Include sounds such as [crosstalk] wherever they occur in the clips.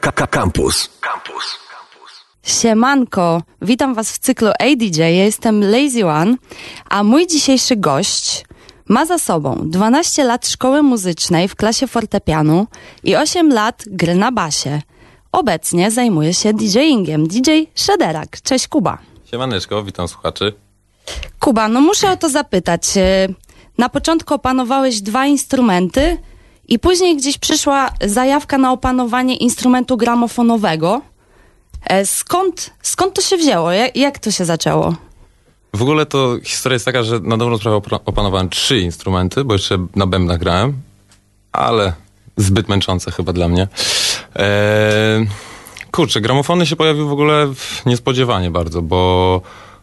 Campus. Campus. Siemanko, witam Was w cyklu ADJ. Ja jestem Lazy One, a mój dzisiejszy gość ma za sobą 12 lat szkoły muzycznej w klasie fortepianu i 8 lat gry na basie. Obecnie zajmuje się DJingiem. DJ Szederak. Cześć Kuba. Siemaneczko, witam słuchaczy. Kuba, no muszę o to zapytać. E, Na początku opanowałeś dwa instrumenty i później gdzieś przyszła zajawka na opanowanie instrumentu gramofonowego. E, Skąd, skąd to się wzięło? Jak, to się zaczęło? W ogóle to historia jest taka, że na dobrą sprawę opanowałem trzy instrumenty, bo jeszcze na bębnach grałem, ale zbyt męczące chyba dla mnie. Eee, kurczę, gramofony się pojawiły w ogóle niespodziewanie bardzo, bo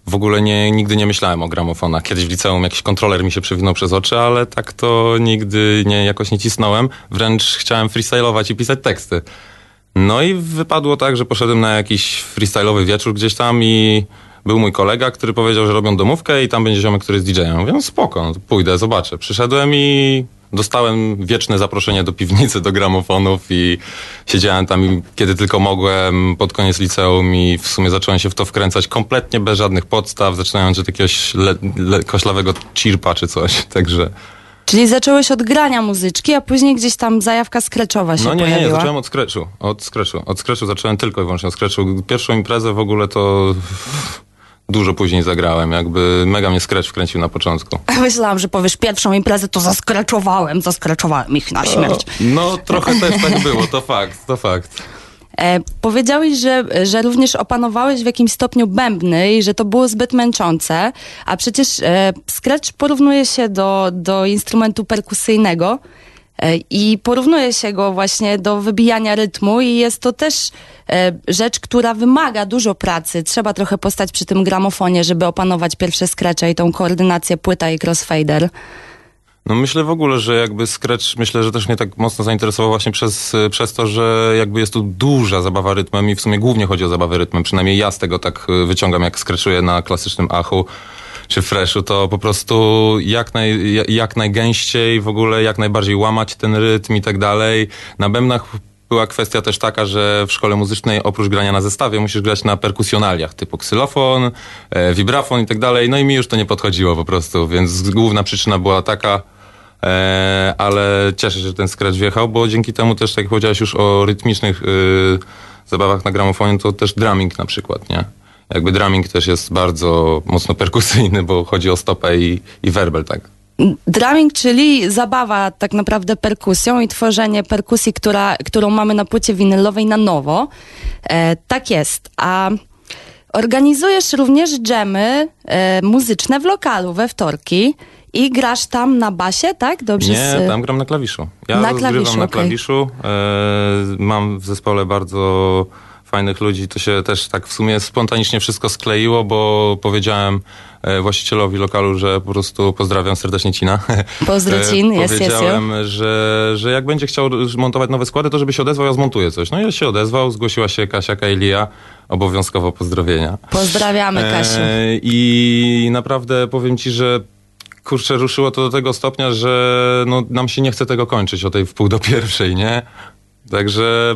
w ogóle nie, nigdy nie myślałem o gramofonach. Kiedyś w liceum jakiś kontroler mi się przewinął przez oczy, ale tak to nigdy nie, jakoś nie cisnąłem. Wręcz chciałem freestylować i pisać teksty. No i wypadło tak, że poszedłem na jakiś freestyle'owy wieczór gdzieś tam i był mój kolega, który powiedział, że robią domówkę i tam będzie ziomek, który jest DJ-em. Mówię, no spoko, no pójdę, zobaczę. Przyszedłem i dostałem wieczne zaproszenie do piwnicy, do gramofonów i siedziałem tam kiedy tylko mogłem pod koniec liceum i w sumie zacząłem się w to wkręcać kompletnie bez żadnych podstaw, zaczynając od jakiegoś le, le, koślawego chirpa czy coś, [laughs] także... Czyli zacząłeś od grania muzyczki, a później gdzieś tam zajawka skreczowa się No nie, pojawiła. nie, zacząłem od scratchu. Od scratchu. Od scratchu zacząłem tylko i wyłącznie od scratchu. Pierwszą imprezę w ogóle to dużo później zagrałem. Jakby mega mnie scratch wkręcił na początku. [laughs] Myślałam, że powiesz pierwszą imprezę, to zaskreczowałem, zaskreczowałem ich na śmierć. No trochę też tak było, to fakt, to fakt. E, powiedziałeś, że, że również opanowałeś w jakimś stopniu bębny i że to było zbyt męczące, a przecież e, scratch porównuje się do, do instrumentu perkusyjnego e, i porównuje się go właśnie do wybijania rytmu i jest to też e, rzecz, która wymaga dużo pracy. Trzeba trochę postać przy tym gramofonie, żeby opanować pierwsze scratche i tą koordynację płyta i crossfader. No myślę w ogóle, że jakby Scratch, myślę, że też mnie tak mocno zainteresował właśnie przez, przez to, że jakby jest tu duża zabawa rytmem i w sumie głównie chodzi o zabawę rytmem. Przynajmniej ja z tego tak y, wyciągam, jak scratchuję na klasycznym achu czy freshu, to po prostu jak, naj, ja- jak najgęściej w ogóle, jak najbardziej łamać ten rytm i tak dalej. Na bębnach była kwestia też taka, że w szkole muzycznej oprócz grania na zestawie musisz grać na perkusjonaliach typu ksylofon, e, vibrafon i tak dalej. No i mi już to nie podchodziło po prostu, więc główna przyczyna była taka, e, ale cieszę się, że ten scratch wjechał, bo dzięki temu też, tak jak powiedziałeś już o rytmicznych y, zabawach na gramofonie, to też drumming na przykład, nie? Jakby drumming też jest bardzo mocno perkusyjny, bo chodzi o stopę i, i werbel, tak? Drumming, czyli zabawa tak naprawdę perkusją i tworzenie perkusji, która, którą mamy na płycie winylowej na nowo. E, tak jest. A organizujesz również dżemy e, muzyczne w lokalu we wtorki i grasz tam na basie, tak? Dobrze. Nie, z- tam gram na klawiszu. Ja Na klawiszu, na okej. klawiszu. E, mam w zespole bardzo fajnych ludzi. To się też tak w sumie spontanicznie wszystko skleiło, bo powiedziałem e, właścicielowi lokalu, że po prostu pozdrawiam serdecznie Cina. [laughs] Pozdrocin, E, jest, Powiedziałem, że, że jak będzie chciał montować nowe składy, to żeby się odezwał, ja zmontuję coś. No i się odezwał, zgłosiła się Kasia Kailia, obowiązkowo pozdrowienia. Pozdrawiamy, Kasiu. E, I naprawdę powiem ci, że kurczę, ruszyło to do tego stopnia, że no, nam się nie chce tego kończyć o tej w pół do pierwszej, nie? Także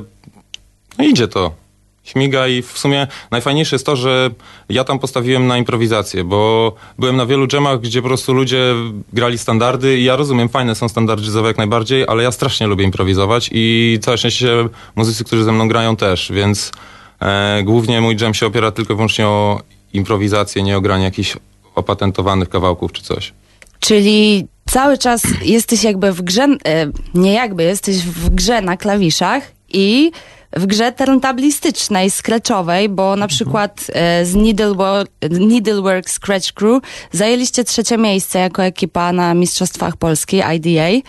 no, idzie to. Śmiga i w sumie najfajniejsze jest to, że ja tam postawiłem na improwizację, bo byłem na wielu dżemach, gdzie po prostu ludzie grali standardy i ja rozumiem, fajne są standardy jazzowe jak najbardziej, ale ja strasznie lubię improwizować i całe szczęście muzycy, którzy ze mną grają też, więc e, głównie mój dżem się opiera tylko i wyłącznie o improwizację, nie o granie jakichś opatentowanych kawałków czy coś. Czyli cały czas jesteś jakby w grze, e, nie jakby, jesteś w grze na klawiszach i w grze turntablistycznej, scratchowej, bo Mhm. na przykład e, z Needlework, Needlework Scratch Crew zajęliście trzecie miejsce jako ekipa na Mistrzostwach Polski, IDA.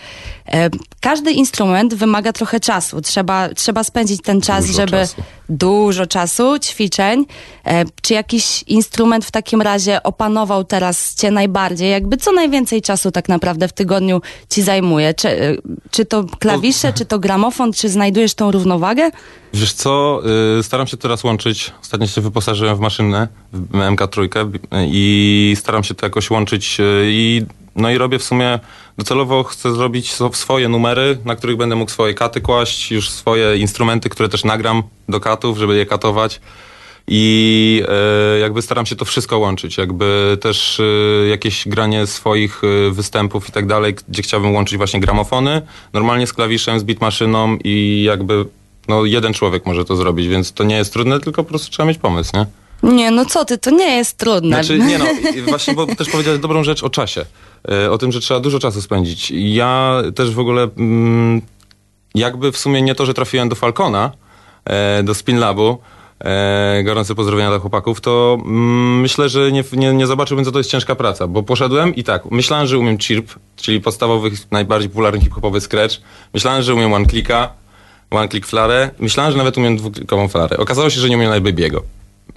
E, każdy instrument wymaga trochę czasu. Trzeba, trzeba spędzić ten czas, Dużo żeby czasu. Dużo czasu, ćwiczeń. E, czy jakiś instrument w takim razie opanował teraz cię najbardziej? Jakby co najwięcej czasu tak naprawdę w tygodniu ci zajmuje? Czy, e, czy to klawisze, czy to gramofon, czy znajdujesz tą równowagę? Wiesz co, y, staram się teraz łączyć. Ostatnio się wyposażyłem w maszynę, w MK3 i staram się to jakoś łączyć y, i No i robię w sumie, docelowo chcę zrobić swoje numery, na których będę mógł swoje katy kłaść, już swoje instrumenty, które też nagram do katów, żeby je katować. I e, jakby staram się to wszystko łączyć, jakby też e, jakieś granie swoich e, występów i tak dalej, gdzie chciałbym łączyć właśnie gramofony, normalnie z klawiszem, z beatmaszyną i jakby no jeden człowiek może to zrobić, więc to nie jest trudne, tylko po prostu trzeba mieć pomysł, nie? Nie, no co ty, to nie jest trudne. Znaczy, nie no, [laughs] właśnie, bo też powiedziałeś dobrą rzecz o czasie. E, O tym, że trzeba dużo czasu spędzić. Ja też w ogóle mm, jakby w sumie nie to, że trafiłem do Falcona, e, do Spinlabu, e, gorące pozdrowienia dla chłopaków, to mm, myślę, że nie, nie, nie zobaczyłbym, co to jest ciężka praca, bo poszedłem i tak, myślałem, że umiem chirp, czyli podstawowy, najbardziej popularny hip-hopowy scratch, myślałem, że umiem one-clicka, one-click flarę, myślałem, że nawet umiem dwuklikową flarę. Okazało się, że nie umiem nawet baby'ego.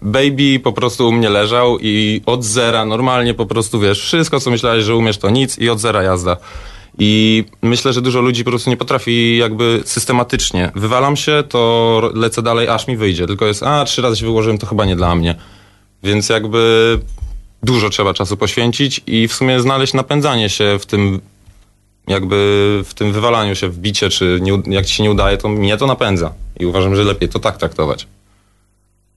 Baby po prostu u mnie leżał i od zera normalnie po prostu wiesz, wszystko co myślałeś, że umiesz to nic i od zera jazda. I myślę, że dużo ludzi po prostu nie potrafi jakby systematycznie. Wywalam się, to lecę dalej, aż mi wyjdzie. Tylko jest, a trzy razy się wyłożyłem, to chyba nie dla mnie. Więc jakby dużo trzeba czasu poświęcić i w sumie znaleźć napędzanie się w tym jakby w tym wywalaniu się w bicie, czy nie, jak ci się nie udaje, to mnie to napędza. I uważam, że lepiej to tak traktować.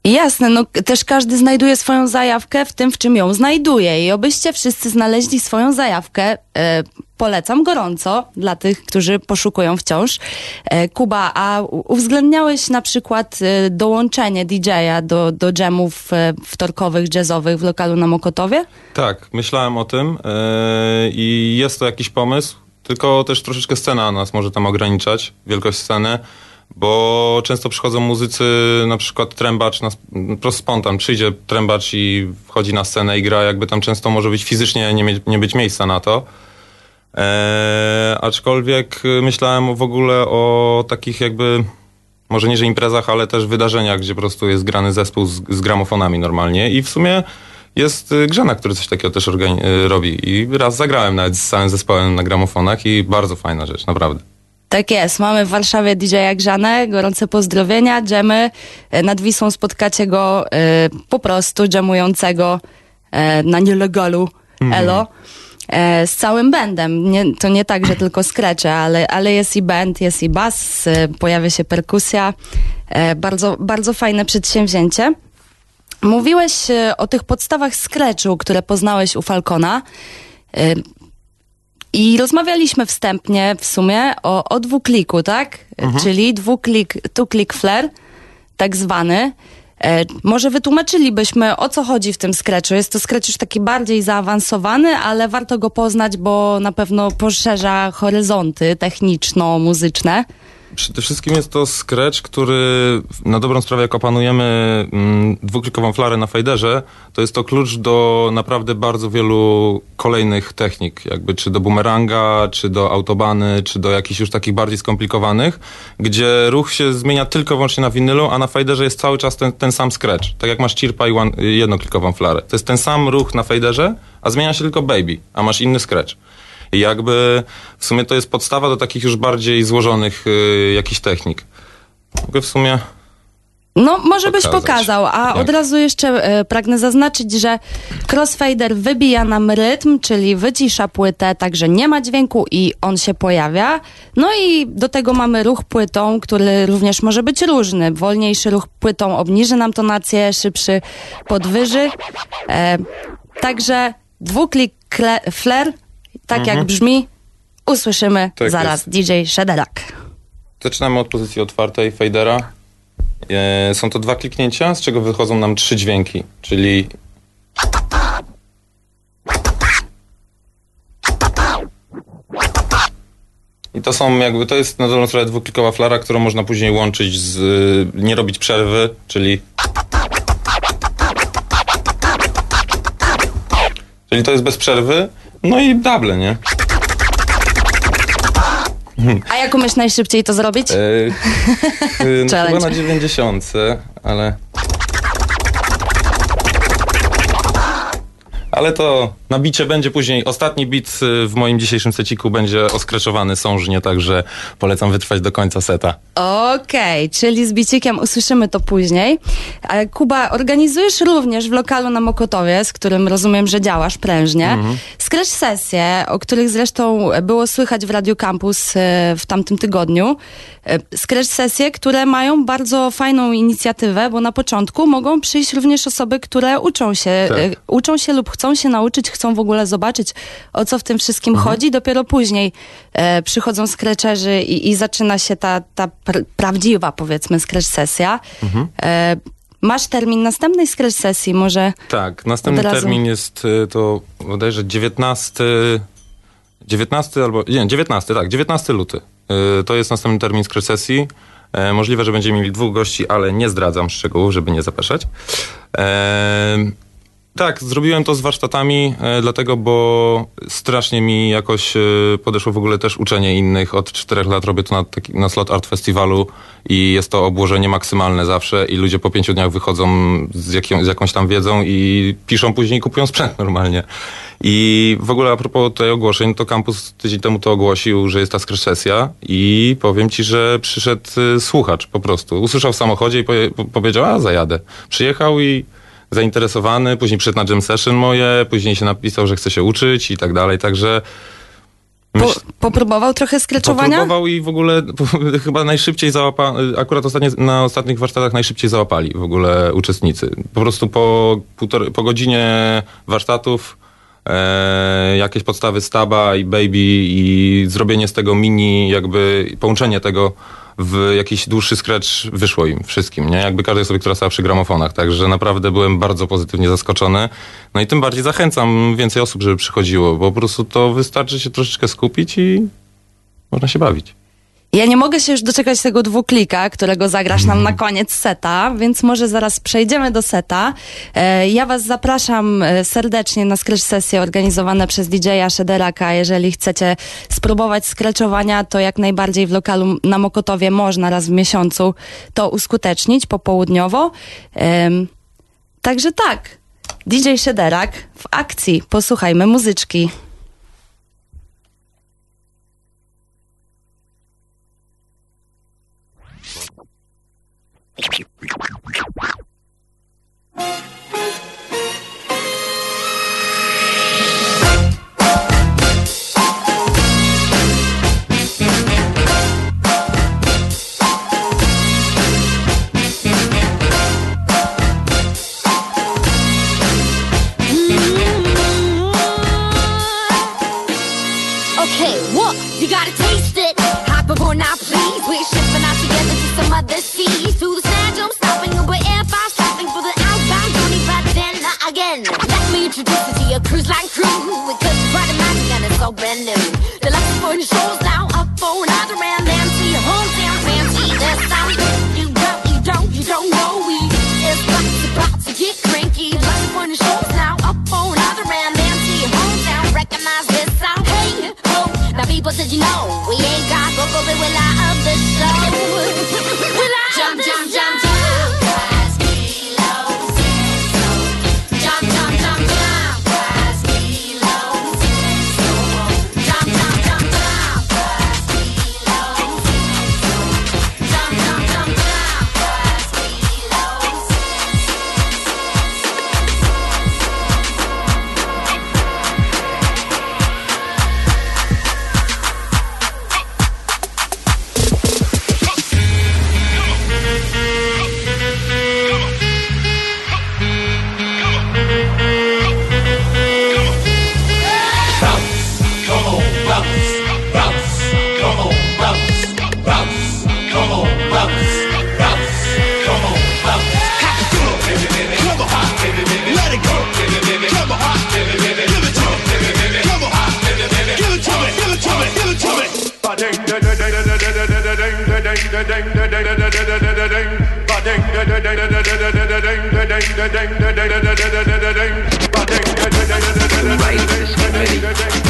Jasne, no też każdy znajduje swoją zajawkę w tym, w czym ją znajduje. I obyście wszyscy znaleźli swoją zajawkę. E, polecam gorąco dla tych, którzy poszukują wciąż. E, Kuba, a uwzględniałeś na przykład e, dołączenie DJ-a do, do dżemów e, wtorkowych, jazzowych w lokalu na Mokotowie? Tak, myślałem o tym yy, i jest to jakiś pomysł, tylko też troszeczkę scena nas może tam ograniczać, wielkość sceny, bo często przychodzą muzycy, na przykład trębacz, na, prosto spontan, przyjdzie trębacz i wchodzi na scenę i gra, jakby tam często może być fizycznie nie, nie być miejsca na to. Eee, aczkolwiek y, myślałem w ogóle o takich jakby, może nie że imprezach, ale też wydarzeniach, gdzie po prostu jest grany zespół z, z gramofonami normalnie i w sumie jest y, Grzena, który coś takiego też y, robi i raz zagrałem nawet z całym zespołem na gramofonach i bardzo fajna rzecz, naprawdę. Tak jest, mamy w Warszawie DJ-a Grzanę, gorące pozdrowienia, dżemy. E, Nad Wisłą spotkacie go e, po prostu dżemującego e, na nielegalu Elo. E, z całym bandem. Nie, to nie tak, że tylko skrecze, ale, ale jest i band, jest i bas, pojawia się perkusja. Bardzo, bardzo fajne przedsięwzięcie. Mówiłeś o tych podstawach scratchu, które poznałeś u Falcona. I rozmawialiśmy wstępnie w sumie o, o dwukliku, tak? Czyli dwuklik, two-click flare, tak zwany. E, może wytłumaczylibyśmy, o co chodzi w tym scratchu. Jest to scratch już taki bardziej zaawansowany, ale warto go poznać, bo na pewno poszerza horyzonty techniczno-muzyczne. Przede wszystkim jest to scratch, który na dobrą sprawę, jak opanujemy mm, dwuklikową flarę na faderze, to jest to klucz do naprawdę bardzo wielu kolejnych technik, jakby czy do bumeranga, czy do autobany, czy do jakichś już takich bardziej skomplikowanych, gdzie ruch się zmienia tylko wyłącznie na winylu, a na faderze jest cały czas ten, ten sam scratch. Tak jak masz chirpa i one, jednoklikową flarę. To jest ten sam ruch na faderze, a zmienia się tylko baby, a masz inny scratch. I jakby w sumie to jest podstawa do takich już bardziej złożonych y, jakichś technik. Mogę w sumie... No, może byś Pokazać. pokazał, a od razu jeszcze e, pragnę zaznaczyć, że crossfader wybija nam rytm, czyli wycisza płytę, także nie ma dźwięku i on się pojawia. No i do tego mamy ruch płytą, który również może być różny. Wolniejszy ruch płytą obniży nam tonację, szybszy podwyży. E, także dwuklik kle- tak jak brzmi, usłyszymy Mhm. Tak zaraz DJ Shederak. Zaczynamy od pozycji otwartej fadera. E, są to dwa kliknięcia, z czego wychodzą nam trzy dźwięki, czyli... I to są jakby, to jest na dobrą sprawę dwuklikowa flara, którą można później łączyć z, y, nie robić przerwy, czyli... Czyli to jest bez przerwy, no i double, nie? A jak umiesz najszybciej to zrobić? E, y, no chyba na 90, ale. Ale Ale to na bicie będzie później. Ostatni bit y, w moim dzisiejszym seciku będzie oskreczowany sążnie, także polecam wytrwać do końca seta. Okej, czyli z bicikiem usłyszymy to później. Ale Kuba, organizujesz również w lokalu na Mokotowie, z którym rozumiem, że działasz prężnie, Mhm. scratch sesje, o których zresztą było słychać w Radio Campus e, w tamtym tygodniu. E, Scratch sesje, które mają bardzo fajną inicjatywę, bo na początku mogą przyjść również osoby, które uczą się, Tak. e, uczą się lub chcą się nauczyć, chcą w ogóle zobaczyć, o co w tym wszystkim Mhm. chodzi. Dopiero później e, przychodzą skreczerzy i, i zaczyna się ta, ta pr- prawdziwa, powiedzmy, scratch sesja. Mhm. E, masz termin następnej scratch sesji, może Tak, następny termin jest y, to bodajże 19, 19 albo, nie, 19, tak, 19 luty. Y, To jest następny termin z sesji. E, Możliwe, że będziemy mieli dwóch gości, ale nie zdradzam szczegółów, żeby nie zapeszać. E, tak, zrobiłem to z warsztatami, e, dlatego, bo strasznie mi jakoś e, podeszło w ogóle też uczenie innych. Od czterech lat robię to na, na Slot Art Festiwalu i jest to obłożenie maksymalne zawsze i ludzie po pięciu dniach wychodzą z, jaką, z jakąś tam wiedzą i piszą później, kupują sprzęt normalnie. I w ogóle a propos tutaj ogłoszeń, to kampus tydzień temu to ogłosił, że jest ta scratch i powiem ci, że przyszedł y, słuchacz po prostu. Usłyszał w samochodzie i powiedział, a zajadę. Przyjechał i zainteresowany, później przyszedł na jam session moje, później się napisał, że chce się uczyć i tak dalej, także po, popróbował trochę skreczowania? popróbował i w ogóle [laughs] chyba najszybciej załapa, akurat ostatnie, na ostatnich warsztatach najszybciej załapali w ogóle uczestnicy. Po prostu po, półtorej, po godzinie warsztatów e, jakieś podstawy staba i baby i zrobienie z tego mini jakby połączenie tego w jakiś dłuższy scratch wyszło im wszystkim, nie? Jakby każdej osobie, która stała przy gramofonach, także naprawdę byłem bardzo pozytywnie zaskoczony. No i tym bardziej zachęcam więcej osób, żeby przychodziło, bo po prostu to wystarczy się troszeczkę skupić i można się bawić. Ja nie mogę się już doczekać tego dwuklika, którego zagrasz nam na koniec seta, więc może zaraz przejdziemy do seta. E, Ja was zapraszam e, serdecznie na scratch sesje organizowane przez DJ-a Szederaka. Jeżeli chcecie spróbować skreczowania, to jak najbardziej w lokalu na Mokotowie można raz w miesiącu to uskutecznić popołudniowo. Em, Także tak, DJ Szederak w akcji. Posłuchajmy muzyczki. Mm-hmm. now, please. We're shipping out together to some other seas. To Introduce you cruise line crew. Because it's bright and magic and it's all brand new. The lucky for shows now up for another round. To your hometown fancy. This sound you don't, you don't, you don't know we. About to, about to get cranky. Lucky for the shows now up for another round. To your hometown. Recognize this sound. Hey, ho. Now people said you know we ain't got go go we will out Right, this committee.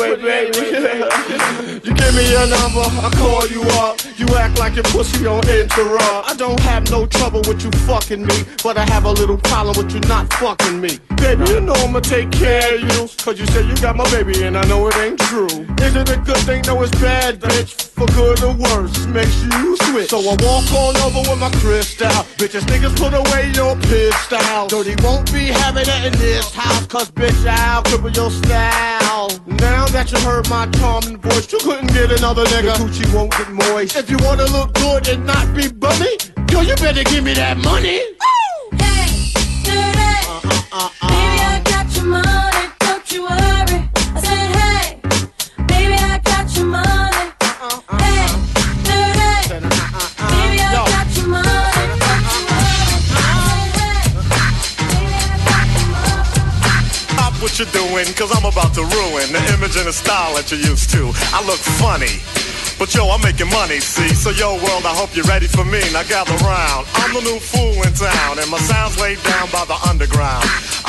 Anyway, baby. you give me your number, I call you up. You act like your pussy on interrupt. I don't have no trouble with you fucking me, but I have a little problem with you not fucking me. Baby, you know I'ma take care of you. Cause you say you got my baby and I know it ain't true. Is it a good thing? No, it's bad, bitch. For good or worse, makes you switch. So I walk on over with my crystal. Bitches, niggas put away your pistol. Dirty won't be having it in this house. Cause bitch, I'll cripple your style. Now that you heard my charming voice, you couldn't get another nigga. Coochie won't get moist. If you wanna look good and not be bummy, yo, you better give me that money. Cause I'm about to ruin the image and the style that you're used to. I look funny. But yo, I'm making money, see? So yo, world, I hope you're ready for me. Now gather round. I'm the new fool in town, and my sound's laid down by the underground.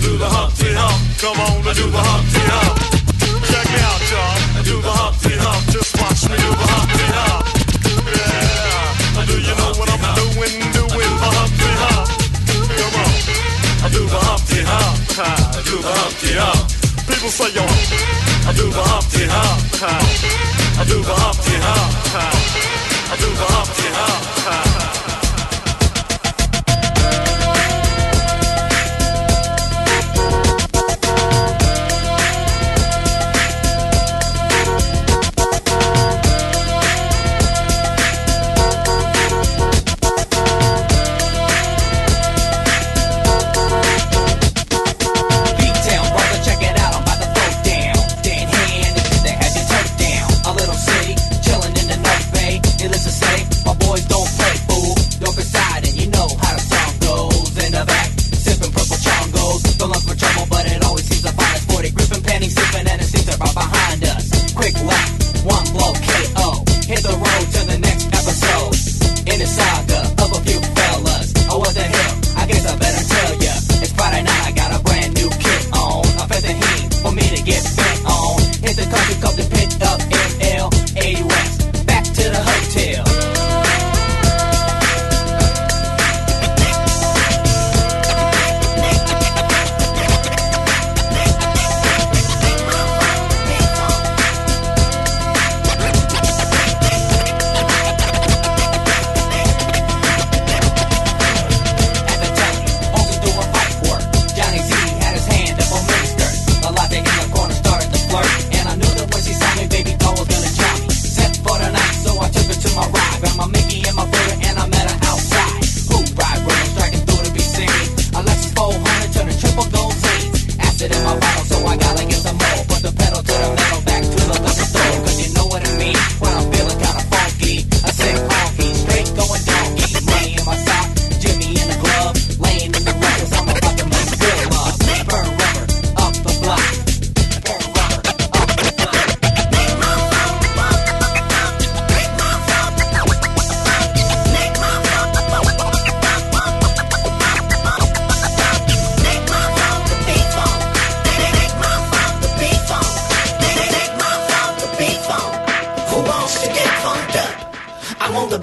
do the Humpty Hump. Come on, I do the Humpty Hump. Check me out, y'all. I do the Humpty Hump. Just watch me do the Humpty Hump. Yeah. Do you know what I'm doing? Doing the Humpty Hump. Come on. I do the Humpty Hump. I do the Humpty Hump. People say, yo, I do the Humpty Hump. I do the Humpty Hump. I do the Humpty Hump.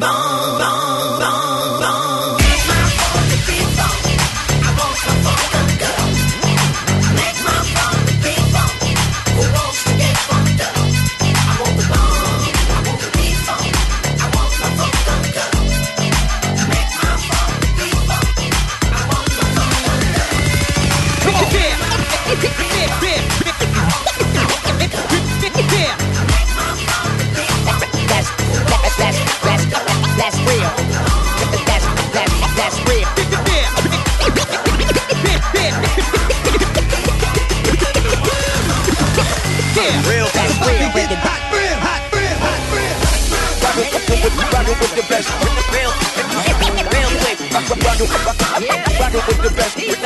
Up? I Rockin' with the best,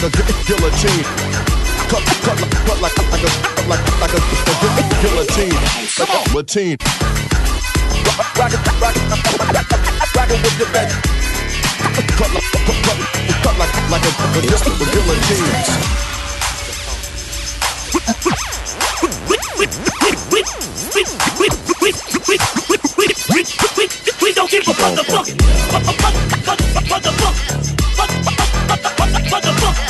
the guillotine. Cut, cut, cut like, like a, like, like a, a guillotine. Come on, routine. With your back. Cut, cut, cut, like, like a, guillotine. We don't give a motherfucker, motherfucker, motherfucker, motherfucker.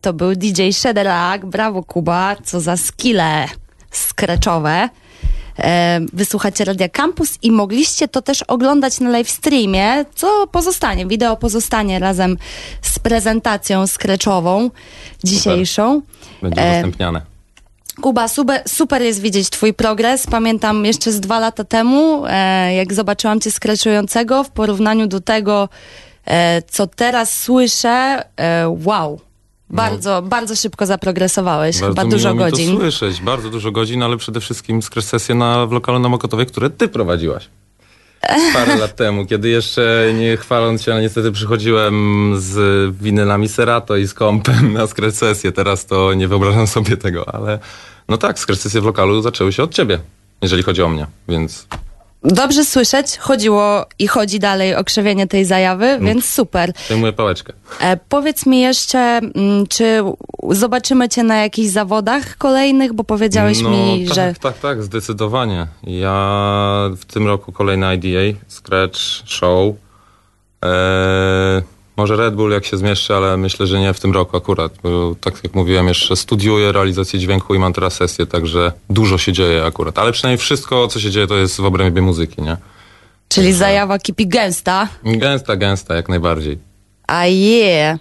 To był DJ Shederak. Brawo Kuba, co za skille skreczowe. E, wysłuchacie Radia Campus i mogliście to też oglądać na live streamie, co pozostanie, wideo pozostanie razem z prezentacją skreczową dzisiejszą. Będzie E, udostępniane. Kuba, super, super jest widzieć twój progres. Pamiętam jeszcze z dwa lata temu, e, jak zobaczyłam cię skreczującego w porównaniu do tego, e, co teraz słyszę. E, wow. Bardzo, bardzo szybko zaprogresowałeś, Bardzo chyba dużo mi godzin. to słyszeć, bardzo dużo godzin, ale przede wszystkim sesję na, w lokalu na Mokotowie, które ty prowadziłaś. Parę lat [laughs] temu, kiedy jeszcze nie chwaląc się, ale niestety przychodziłem z winylami Serato i z kompem na skres sesję. Teraz to nie wyobrażam sobie tego, ale no tak, skres sesje w lokalu zaczęły się od ciebie, jeżeli chodzi o mnie, więc Dobrze słyszeć, chodziło i chodzi dalej o krzewienie tej zajawy, więc super. przejmuję pałeczkę. E, powiedz mi jeszcze, mm, czy zobaczymy cię na jakichś zawodach kolejnych, bo powiedziałeś no, mi, tak, że... Tak, tak, zdecydowanie. Ja w tym roku kolejny IDA, Scratch, Show. Eee, może Red Bull jak się zmieszczę, ale myślę, że nie w tym roku akurat, bo tak jak mówiłem, jeszcze studiuję realizację dźwięku i mam teraz sesję, także dużo się dzieje akurat. Ale przynajmniej wszystko, co się dzieje, to jest w obrębie muzyki, nie? Czyli zajawa kipi gęsta. Gęsta, gęsta, jak najbardziej. A je.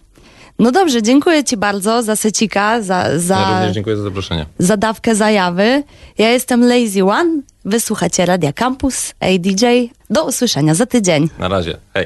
No dobrze, dziękuję ci bardzo za secika, za, Ja za, również dziękuję za zaproszenie. za dawkę zajawy. Ja jestem Lazy One, wysłuchacie Radia Campus, ADJ. Do usłyszenia za tydzień. Na razie, hej.